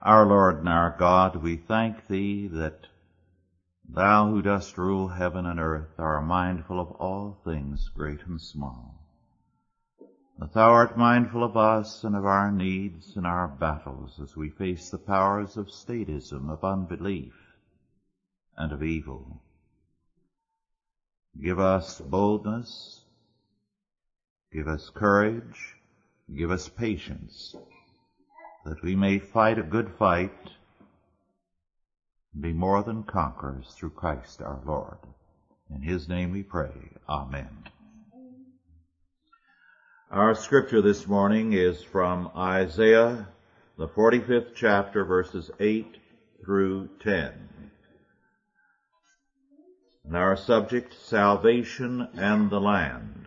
Our Lord and our God, we thank Thee that Thou who dost rule heaven and earth are mindful of all things great and small. That Thou art mindful of us and of our needs and our battles as we face the powers of statism, of unbelief, and of evil. Give us boldness, give us courage, give us patience, that we may fight a good fight and be more than conquerors through Christ our Lord. In His name we pray. Amen. Our scripture this morning is from Isaiah, the 45th chapter, verses 8 through 10. And our subject, salvation and the land.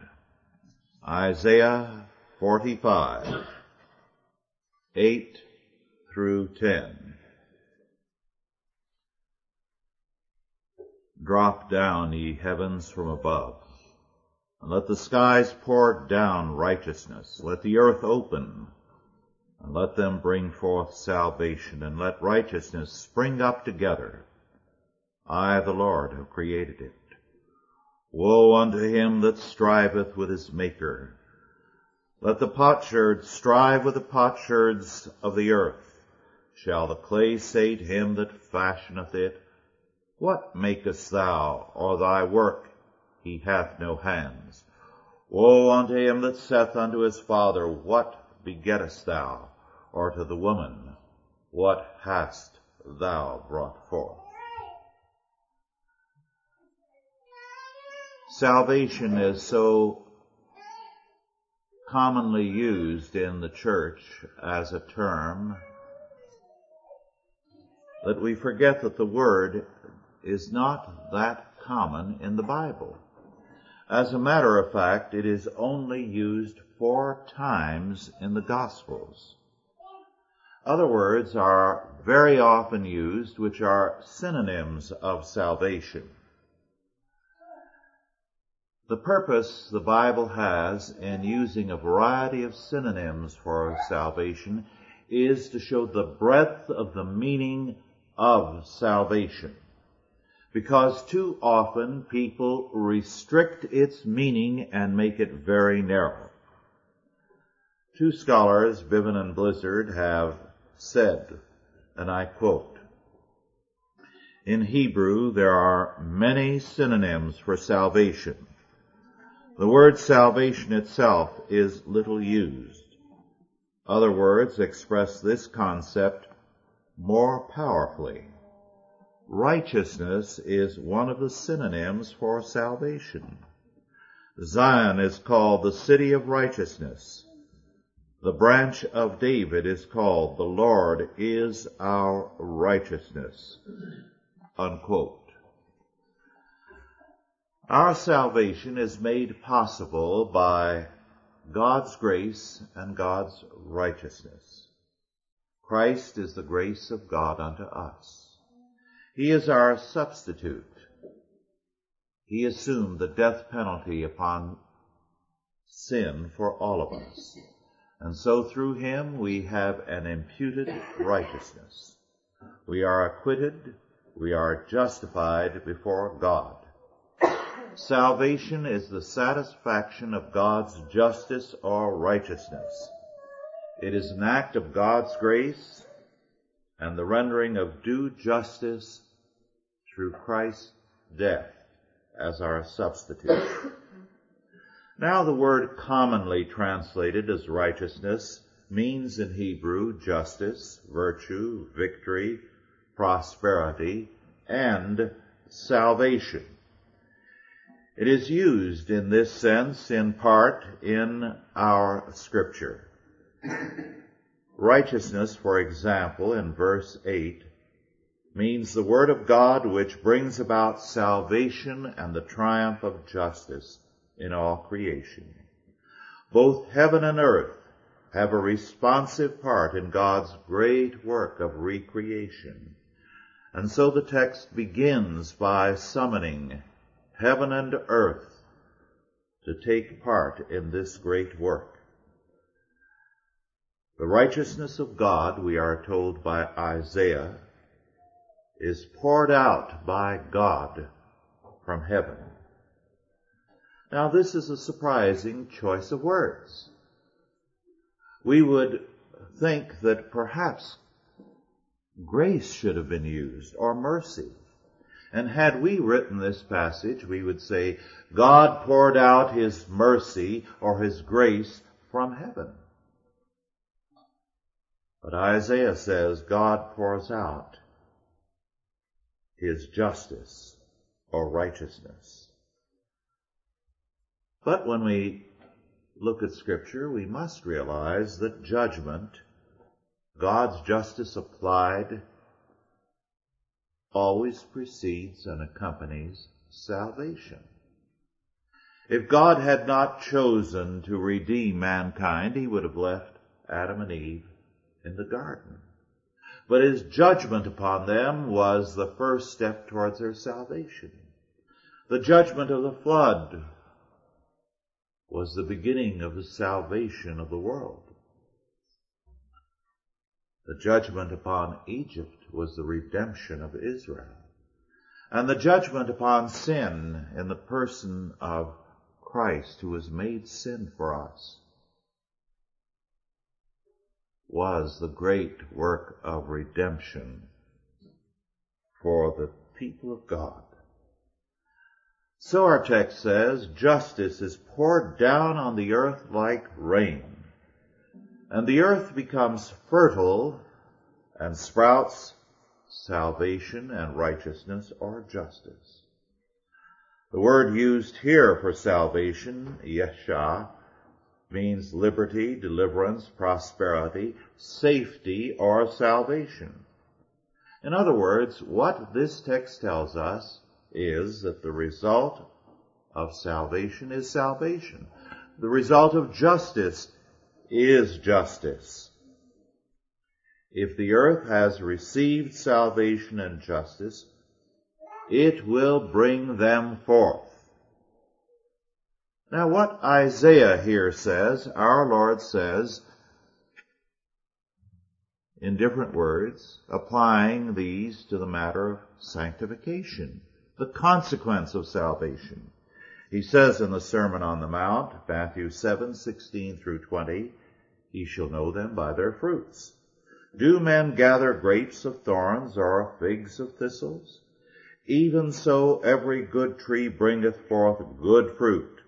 Isaiah 45, 8 through 10. Drop down, ye heavens, from above, and let the skies pour down righteousness. Let the earth open, and let them bring forth salvation, and let righteousness spring up together. I, the Lord, have created it. Woe unto him that striveth with his Maker. Let the potsherd strive with the potsherds of the earth. Shall the clay say to him that fashioneth it, What makest thou, or thy work? He hath no hands. Woe unto him that saith unto his father, What begettest thou? Or to the woman, What hast thou brought forth? Salvation is so commonly used in the church as a term that we forget that the word is not that common in the Bible. As a matter of fact, it is only used four times in the Gospels. Other words are very often used which are synonyms of salvation. The purpose the Bible has in using a variety of synonyms for salvation is to show the breadth of the meaning of salvation. Because too often people restrict its meaning and make it very narrow. Two scholars, Bivin and Blizzard, have said, and I quote, in Hebrew there are many synonyms for salvation the word salvation itself is little used. Other words express this concept more powerfully. Righteousness is one of the synonyms for salvation. Zion is called the city of righteousness. The branch of David is called the Lord is our righteousness. Unquote. Our salvation is made possible by God's grace and God's righteousness. Christ is the grace of God unto us. He is our substitute. He assumed the death penalty upon sin for all of us. And so through him we have an imputed righteousness. We are acquitted, we are justified before God. Salvation is the satisfaction of God's justice or righteousness. It is an act of God's grace and the rendering of due justice through Christ's death as our substitute. now the word commonly translated as righteousness means in Hebrew justice, virtue, victory, prosperity, and salvation. It is used in this sense in part in our scripture. Righteousness, for example, in verse 8, means the word of God which brings about salvation and the triumph of justice in all creation. Both heaven and earth have a responsive part in God's great work of recreation. And so the text begins by summoning heaven and earth to take part in this great work. The righteousness of God, we are told by Isaiah, is poured out by God from heaven. Now this is a surprising choice of words. We would think that perhaps grace should have been used or mercy. And had we written this passage, we would say, God poured out His mercy or His grace from heaven. But Isaiah says God pours out His justice or righteousness. But when we look at scripture, we must realize that judgment, God's justice applied always precedes and accompanies salvation. If God had not chosen to redeem mankind, he would have left Adam and Eve in the garden. But his judgment upon them was the first step towards their salvation. The judgment of the flood was the beginning of the salvation of the world. The judgment upon Egypt was the redemption of Israel. And the judgment upon sin in the person of Christ who was made sin for us was the great work of redemption for the people of God. So our text says, justice is poured down on the earth like rain, and the earth becomes fertile and sprouts salvation and righteousness or justice. The word used here for salvation, yesha, means liberty, deliverance, prosperity, safety, or salvation. In other words, what this text tells us is that the result of salvation is salvation. The result of justice is justice. If the earth has received salvation and justice, it will bring them forth. Now what Isaiah here says, our Lord says, in different words, applying these to the matter of sanctification, the consequence of salvation. He says in the Sermon on the Mount, Matthew 7, 16 through 20, He shall know them by their fruits. Do men gather grapes of thorns or figs of thistles? Even so every good tree bringeth forth good fruit,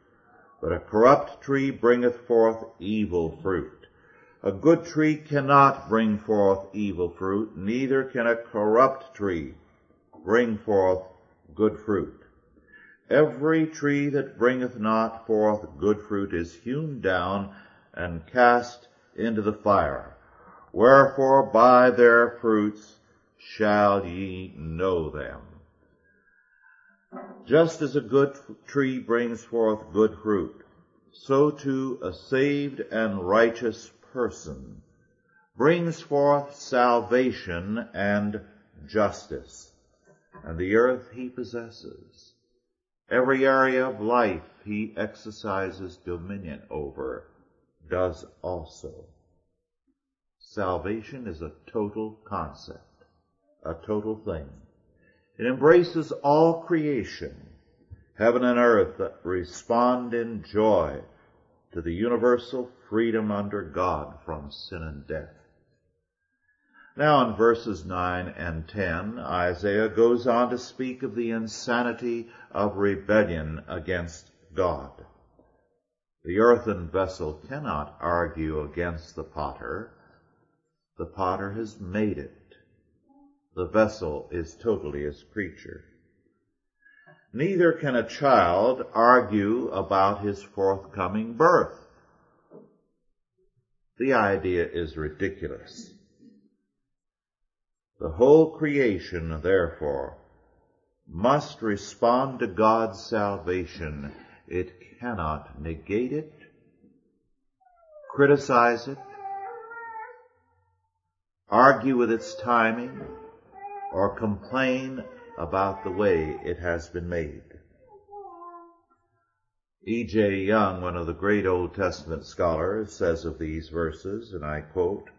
but a corrupt tree bringeth forth evil fruit. A good tree cannot bring forth evil fruit, neither can a corrupt tree bring forth good fruit. Every tree that bringeth not forth good fruit is hewn down and cast into the fire. Wherefore by their fruits shall ye know them. Just as a good tree brings forth good fruit, so too a saved and righteous person brings forth salvation and justice. And the earth he possesses. Every area of life he exercises dominion over does also. Salvation is a total concept, a total thing. It embraces all creation, heaven and earth respond in joy to the universal freedom under God from sin and death. Now in verses 9 and 10, Isaiah goes on to speak of the insanity of rebellion against God. The earthen vessel cannot argue against the potter, the potter has made it. The vessel is totally his creature. Neither can a child argue about his forthcoming birth. The idea is ridiculous. The whole creation, therefore, must respond to God's salvation. It cannot negate it, criticize it, argue with its timing, or complain about the way it has been made. E.J. Young, one of the great Old Testament scholars, says of these verses, and I quote,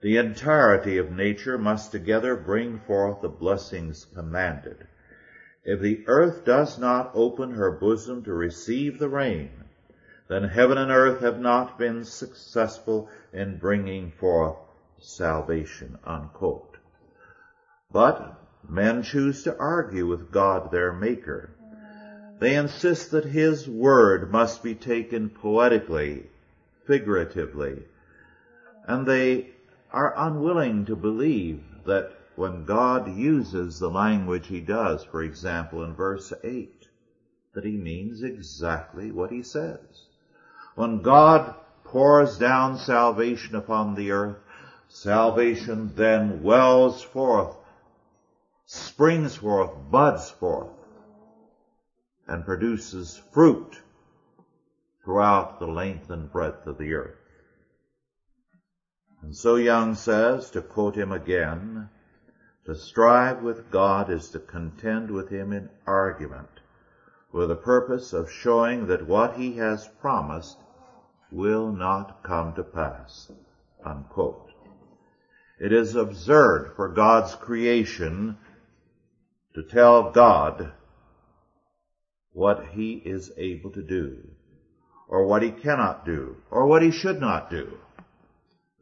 The entirety of nature must together bring forth the blessings commanded. If the earth does not open her bosom to receive the rain, then heaven and earth have not been successful in bringing forth salvation, unquote. But men choose to argue with God their maker they insist that his word must be taken poetically, figuratively, and they are unwilling to believe that when God uses the language he does, for example, in verse 8, that he means exactly what he says. When God pours down salvation upon the earth, salvation then wells forth, springs forth, buds forth and produces fruit throughout the length and breadth of the earth. And so Young says, to quote him again, to strive with God is to contend with him in argument, with the purpose of showing that what he has promised will not come to pass. Unquote. It is absurd for God's creation to tell God what he is able to do, or what he cannot do, or what he should not do.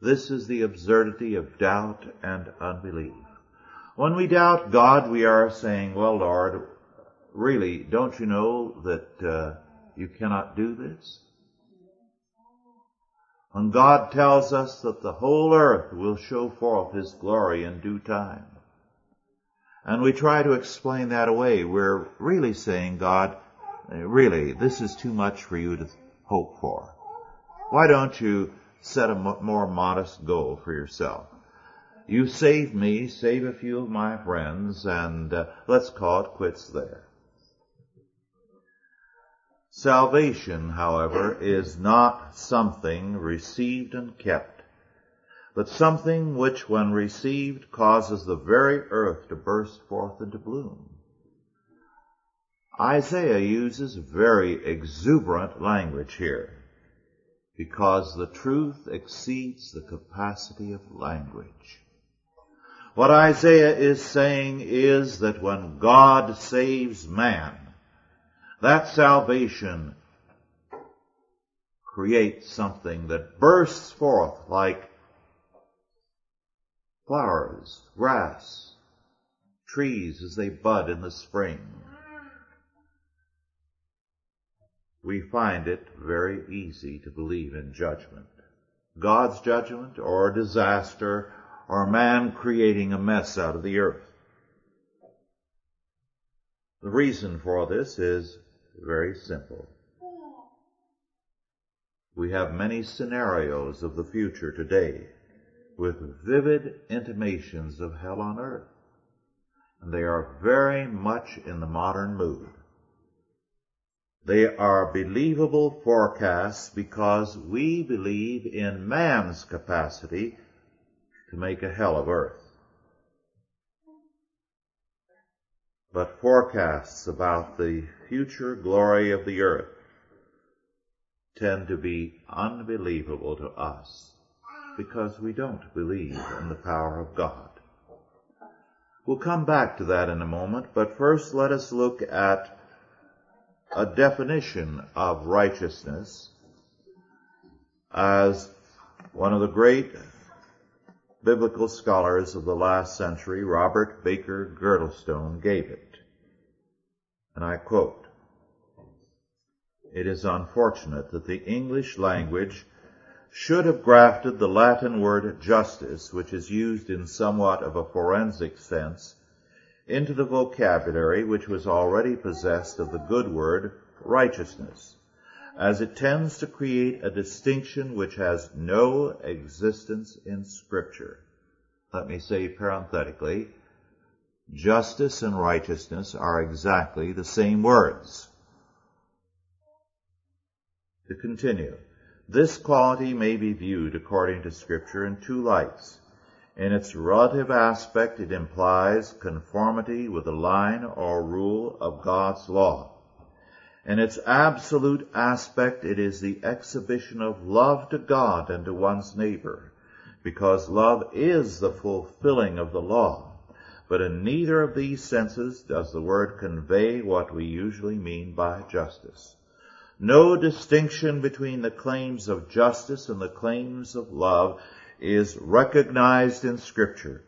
This is the absurdity of doubt and unbelief. When we doubt God, we are saying, well, Lord, really, don't you know that uh, you cannot do this? When God tells us that the whole earth will show forth His glory in due time, and we try to explain that away, we're really saying, God, really, this is too much for you to hope for. Why don't you set a more modest goal for yourself? You save me, save a few of my friends, and uh, let's call it quits there. Salvation, however, is not something received and kept, but something which when received causes the very earth to burst forth into bloom. Isaiah uses very exuberant language here because the truth exceeds the capacity of language. What Isaiah is saying is that when God saves man, that salvation creates something that bursts forth like flowers, grass, trees as they bud in the spring. we find it very easy to believe in judgment. God's judgment or disaster or man creating a mess out of the earth. The reason for this is very simple. We have many scenarios of the future today with vivid intimations of hell on earth. And they are very much in the modern mood. They are believable forecasts because we believe in man's capacity to make a hell of earth. But forecasts about the future glory of the earth tend to be unbelievable to us because we don't believe in the power of God. We'll come back to that in a moment, but first let us look at a definition of righteousness as one of the great biblical scholars of the last century, Robert Baker Girdlestone, gave it. And I quote, It is unfortunate that the English language should have grafted the Latin word justice, which is used in somewhat of a forensic sense, into the vocabulary which was already possessed of the good word righteousness, as it tends to create a distinction which has no existence in scripture. Let me say parenthetically, justice and righteousness are exactly the same words. To continue, this quality may be viewed according to scripture in two lights. In its relative aspect, it implies conformity with the line or rule of God's law. In its absolute aspect, it is the exhibition of love to God and to one's neighbor, because love is the fulfilling of the law. But in neither of these senses does the word convey what we usually mean by justice. No distinction between the claims of justice and the claims of love is recognized in scripture.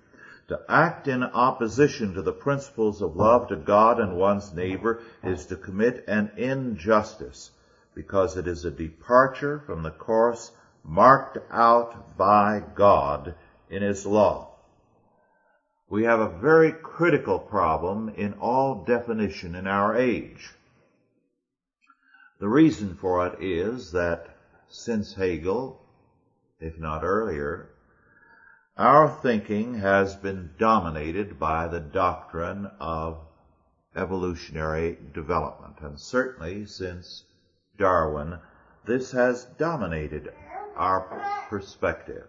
To act in opposition to the principles of love to God and one's neighbor is to commit an injustice because it is a departure from the course marked out by God in His law. We have a very critical problem in all definition in our age. The reason for it is that since Hegel, if not earlier, our thinking has been dominated by the doctrine of evolutionary development. And certainly since Darwin, this has dominated our perspective.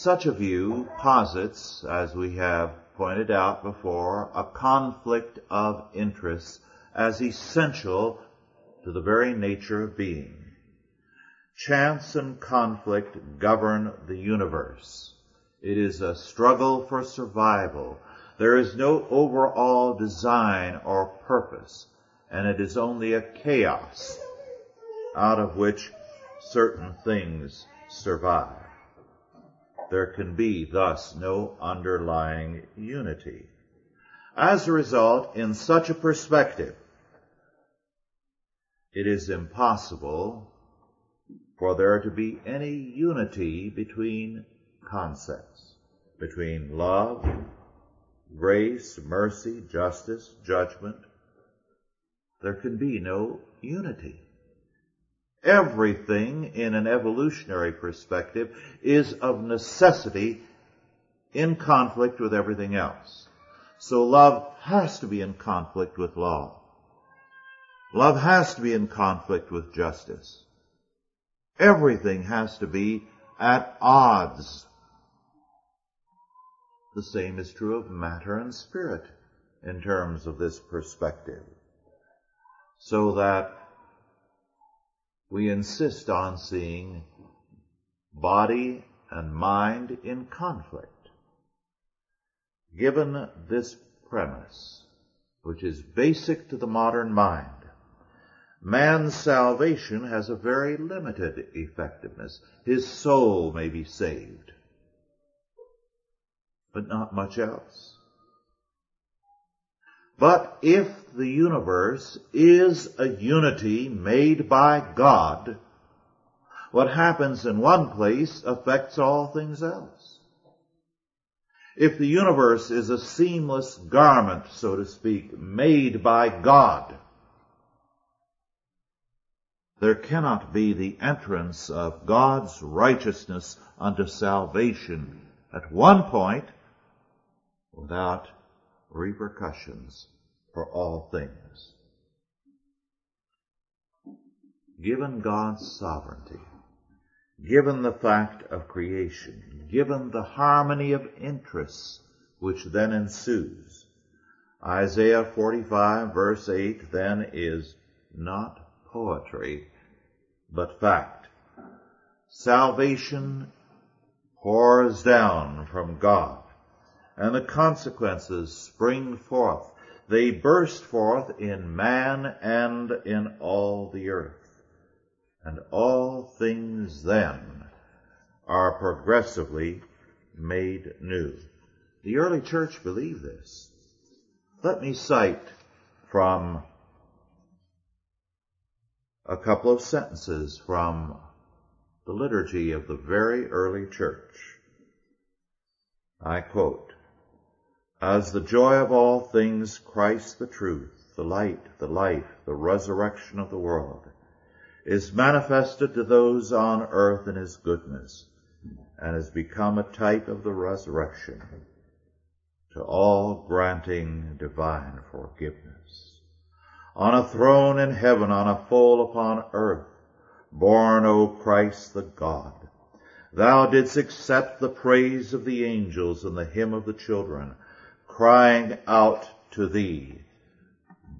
Such a view posits, as we have pointed out before, a conflict of interests as essential to the very nature of being. Chance and conflict govern the universe. It is a struggle for survival. There is no overall design or purpose, and it is only a chaos out of which certain things survive. There can be thus no underlying unity. As a result, in such a perspective, it is impossible for there to be any unity between concepts, between love, grace, mercy, justice, judgment. There can be no unity. Everything in an evolutionary perspective is of necessity in conflict with everything else. So love has to be in conflict with law. Love has to be in conflict with justice. Everything has to be at odds. The same is true of matter and spirit in terms of this perspective. So that we insist on seeing body and mind in conflict. Given this premise, which is basic to the modern mind, man's salvation has a very limited effectiveness. His soul may be saved, but not much else. But if the universe is a unity made by God, what happens in one place affects all things else. If the universe is a seamless garment, so to speak, made by God, there cannot be the entrance of God's righteousness unto salvation at one point without repercussions for all things. Given God's sovereignty, given the fact of creation, given the harmony of interests which then ensues, Isaiah 45 verse 8 then is not poetry, but fact. Salvation pours down from God, and the consequences spring forth. They burst forth in man and in all the earth. And all things then are progressively made new. The early church believed this. Let me cite from a couple of sentences from the liturgy of the very early church. I quote, As the joy of all things, Christ the truth, the light, the life, the resurrection of the world, is manifested to those on earth in his goodness, and has become a type of the resurrection, to all granting divine forgiveness on a throne in heaven, on a foal upon earth, born, O Christ the God. Thou didst accept the praise of the angels and the hymn of the children, crying out to thee,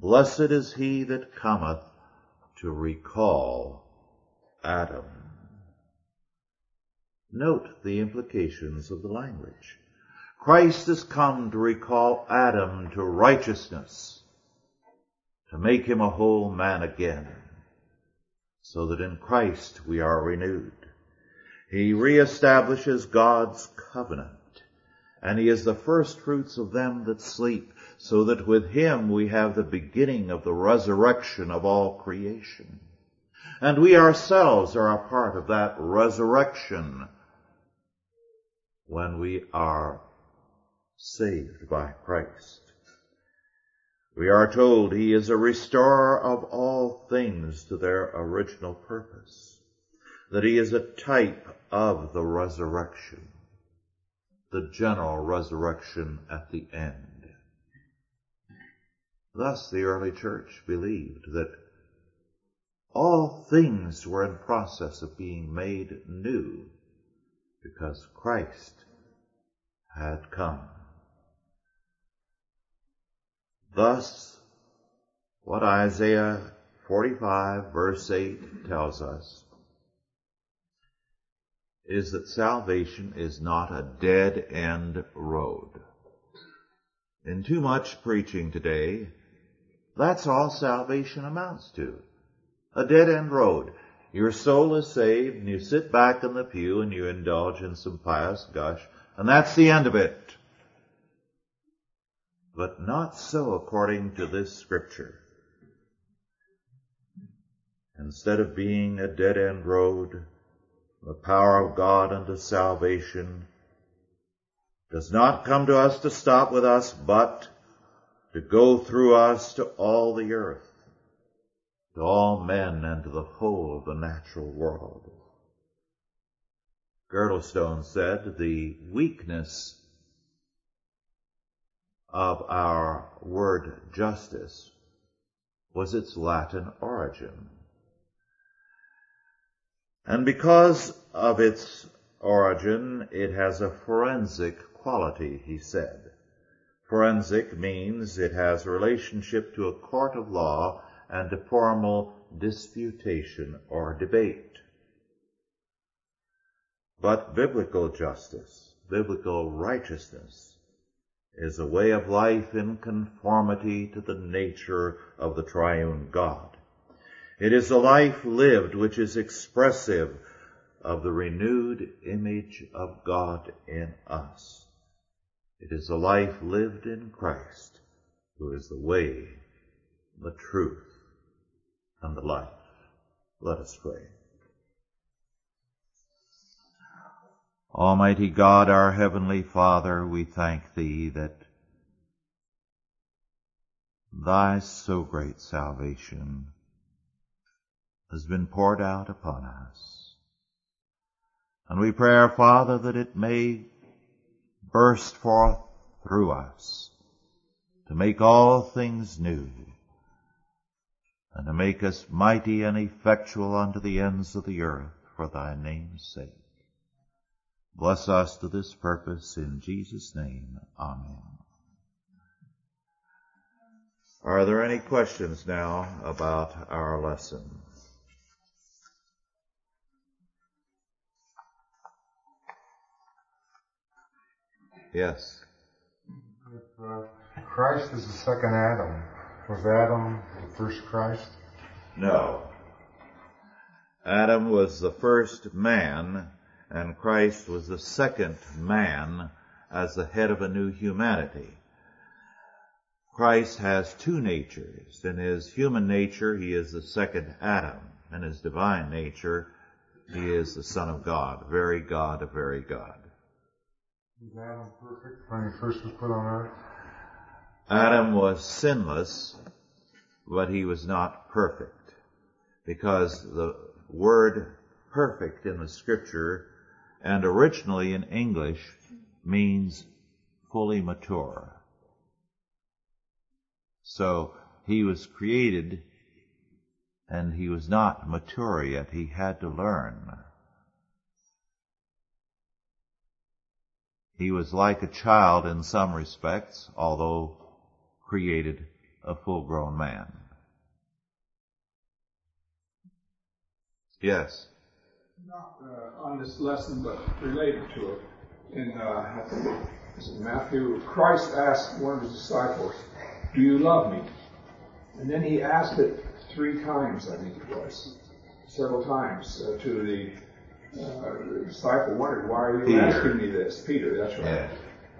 Blessed is he that cometh to recall Adam. Note the implications of the language. Christ has come to recall Adam to righteousness, to make him a whole man again, so that in Christ we are renewed. He reestablishes God's covenant, and he is the first fruits of them that sleep, so that with him we have the beginning of the resurrection of all creation. And we ourselves are a part of that resurrection when we are saved by Christ. We are told he is a restorer of all things to their original purpose, that he is a type of the resurrection, the general resurrection at the end. Thus the early church believed that all things were in process of being made new because Christ had come. Thus, what Isaiah 45 verse 8 tells us is that salvation is not a dead end road. In too much preaching today, that's all salvation amounts to. A dead end road. Your soul is saved and you sit back in the pew and you indulge in some pious gush and that's the end of it. But not so according to this scripture. Instead of being a dead end road, the power of God unto salvation does not come to us to stop with us, but to go through us to all the earth, to all men and to the whole of the natural world. Girdlestone said the weakness of our word justice was its Latin origin. And because of its origin, it has a forensic quality, he said. Forensic means it has a relationship to a court of law and to formal disputation or debate. But biblical justice, biblical righteousness, is a way of life in conformity to the nature of the triune God. It is a life lived which is expressive of the renewed image of God in us. It is a life lived in Christ, who is the way, the truth, and the life. Let us pray. Almighty God, our Heavenly Father, we thank Thee that Thy so great salvation has been poured out upon us. And we pray, our Father, that it may burst forth through us to make all things new and to make us mighty and effectual unto the ends of the earth for Thy name's sake. Bless us to this purpose in Jesus' name. Amen. Are there any questions now about our lesson? Yes. If uh, Christ is the second Adam, was Adam the first Christ? No. Adam was the first man and Christ was the second man as the head of a new humanity. Christ has two natures. In his human nature, he is the second Adam. In his divine nature, he is the Son of God, very God of very God. Was Adam perfect when he first was put on earth? Adam was sinless, but he was not perfect. Because the word perfect in the scripture and originally in English means fully mature. So he was created and he was not mature yet. He had to learn. He was like a child in some respects, although created a full grown man. Yes. Not uh, on this lesson, but related to it. In uh, Matthew, Christ asked one of his disciples, Do you love me? And then he asked it three times, I think it was, several times uh, to the, uh, disciple. Wondered, Why are you Peter. asking me this? Peter, that's right. Yes.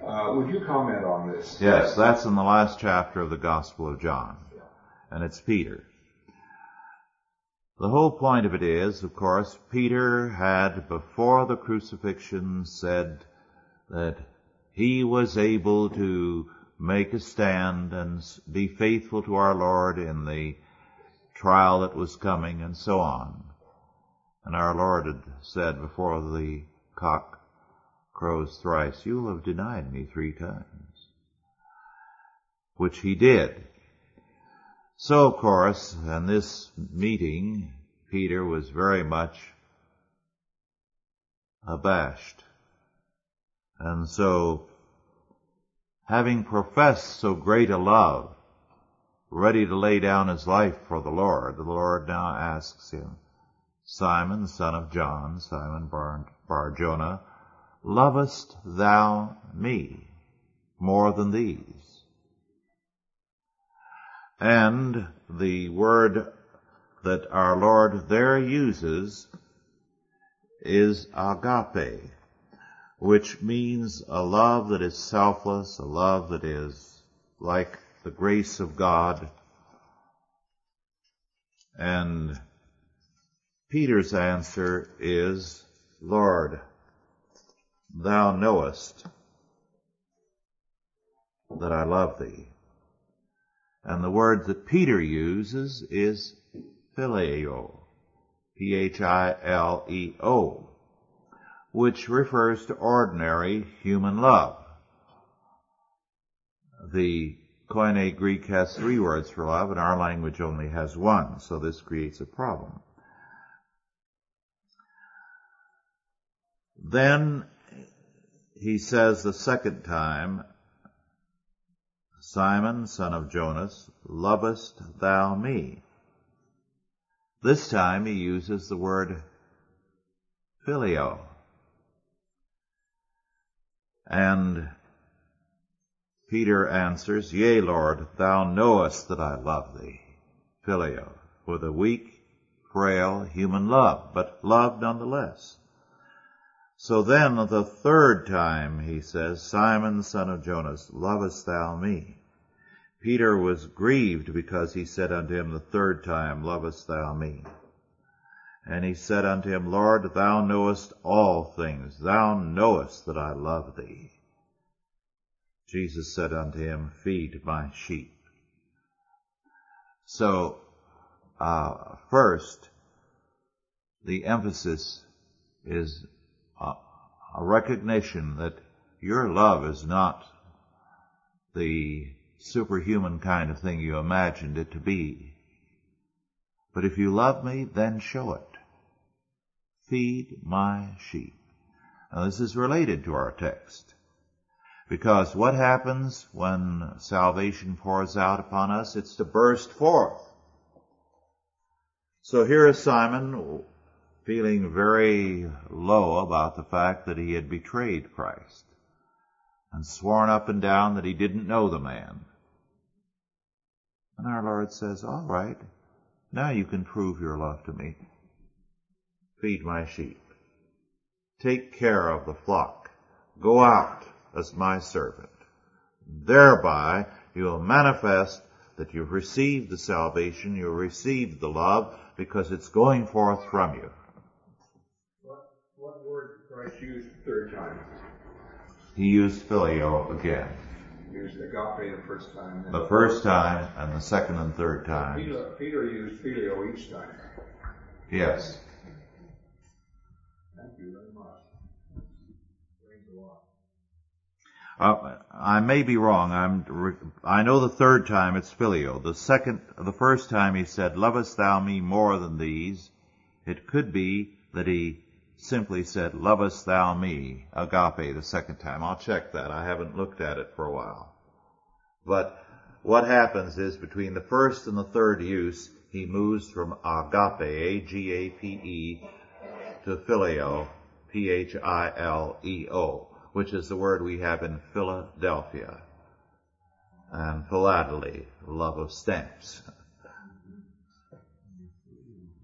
Uh, would you comment on this? Yes, that's in the last chapter of the Gospel of John. And it's Peter. The whole point of it is, of course, Peter had before the crucifixion said that he was able to make a stand and be faithful to our Lord in the trial that was coming and so on. And our Lord had said before the cock crows thrice, you will have denied me three times. Which he did. So, of course, in this meeting, Peter was very much abashed. And so, having professed so great a love, ready to lay down his life for the Lord, the Lord now asks him, Simon, son of John, Simon Bar, Bar Jonah, lovest thou me more than these? And the word that our Lord there uses is agape, which means a love that is selfless, a love that is like the grace of God. And Peter's answer is, Lord, thou knowest that I love thee. And the word that Peter uses is phileo, P-H-I-L-E-O, which refers to ordinary human love. The Koine Greek has three words for love, and our language only has one, so this creates a problem. Then he says the second time, Simon, son of Jonas, lovest thou me? This time he uses the word phileo. And Peter answers, Yea, Lord, thou knowest that I love thee. Phileo, with a weak, frail human love, but love nonetheless. So then the third time he says, Simon, son of Jonas, lovest thou me? Peter was grieved because he said unto him the third time, Lovest thou me? And he said unto him, Lord, thou knowest all things. Thou knowest that I love thee. Jesus said unto him, Feed my sheep. So, uh, first, the emphasis is a recognition that your love is not the superhuman kind of thing you imagined it to be. But if you love me, then show it. Feed my sheep. Now this is related to our text. Because what happens when salvation pours out upon us? It's to burst forth. So here is Simon feeling very low about the fact that he had betrayed Christ and sworn up and down that he didn't know the man. And our Lord says, all right, now you can prove your love to me. Feed my sheep. Take care of the flock. Go out as my servant. Thereby you will manifest that you've received the salvation, you've received the love, because it's going forth from you. What, what word did Christ use the third time? He used phileo again. He used agape the first time. The first time and the second and third time. Peter, Peter used phileo each time. Yes. Thank you very much. Brings a lot. Uh, I may be wrong. I'm, I know the third time it's phileo. The second, the first time he said, lovest thou me more than these? It could be that he simply said, lovest thou me, agape, the second time. I'll check that. I haven't looked at it for a while. But what happens is between the first and the third use, he moves from agape, A-G-A-P-E, to phileo, P-H-I-L-E-O, which is the word we have in Philadelphia. And philately, love of stamps.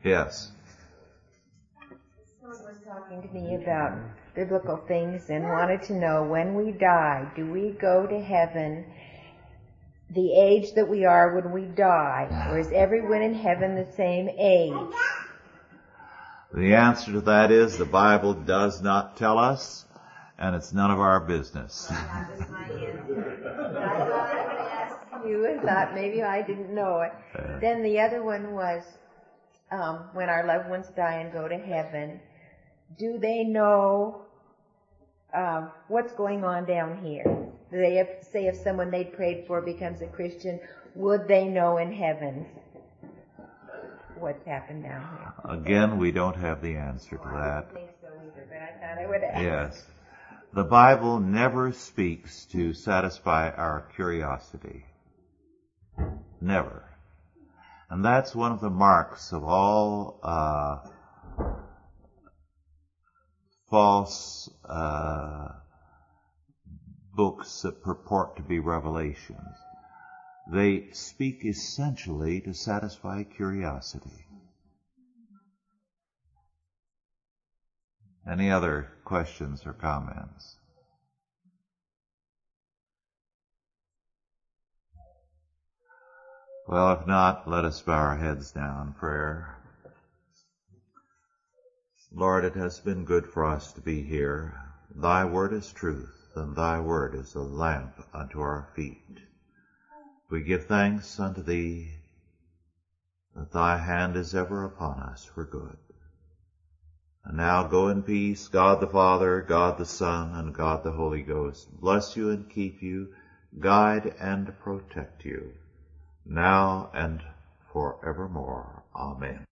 yes. Someone was talking to me about biblical things and wanted to know when we die, do we go to heaven the age that we are when we die, or is everyone in heaven the same age? The answer to that is the Bible does not tell us, and it's none of our business. I thought I would ask you and thought maybe I didn't know it. Then the other one was um, when our loved ones die and go to heaven, do they know um, what's going on down here? Do they have, say if someone they prayed for becomes a Christian, would they know in heaven what's happened down here? Again, we don't have the answer to that. don't think so either, but I thought I would ask. Yes. The Bible never speaks to satisfy our curiosity. Never. And that's one of the marks of all uh, false uh, books that purport to be revelations. They speak essentially to satisfy curiosity. Any other questions or comments? Well, if not, let us bow our heads down in prayer. Lord, it has been good for us to be here. Thy word is truth, and thy word is a lamp unto our feet. We give thanks unto thee that thy hand is ever upon us for good. And now go in peace, God the Father, God the Son, and God the Holy Ghost. Bless you and keep you, guide and protect you, now and forevermore. Amen.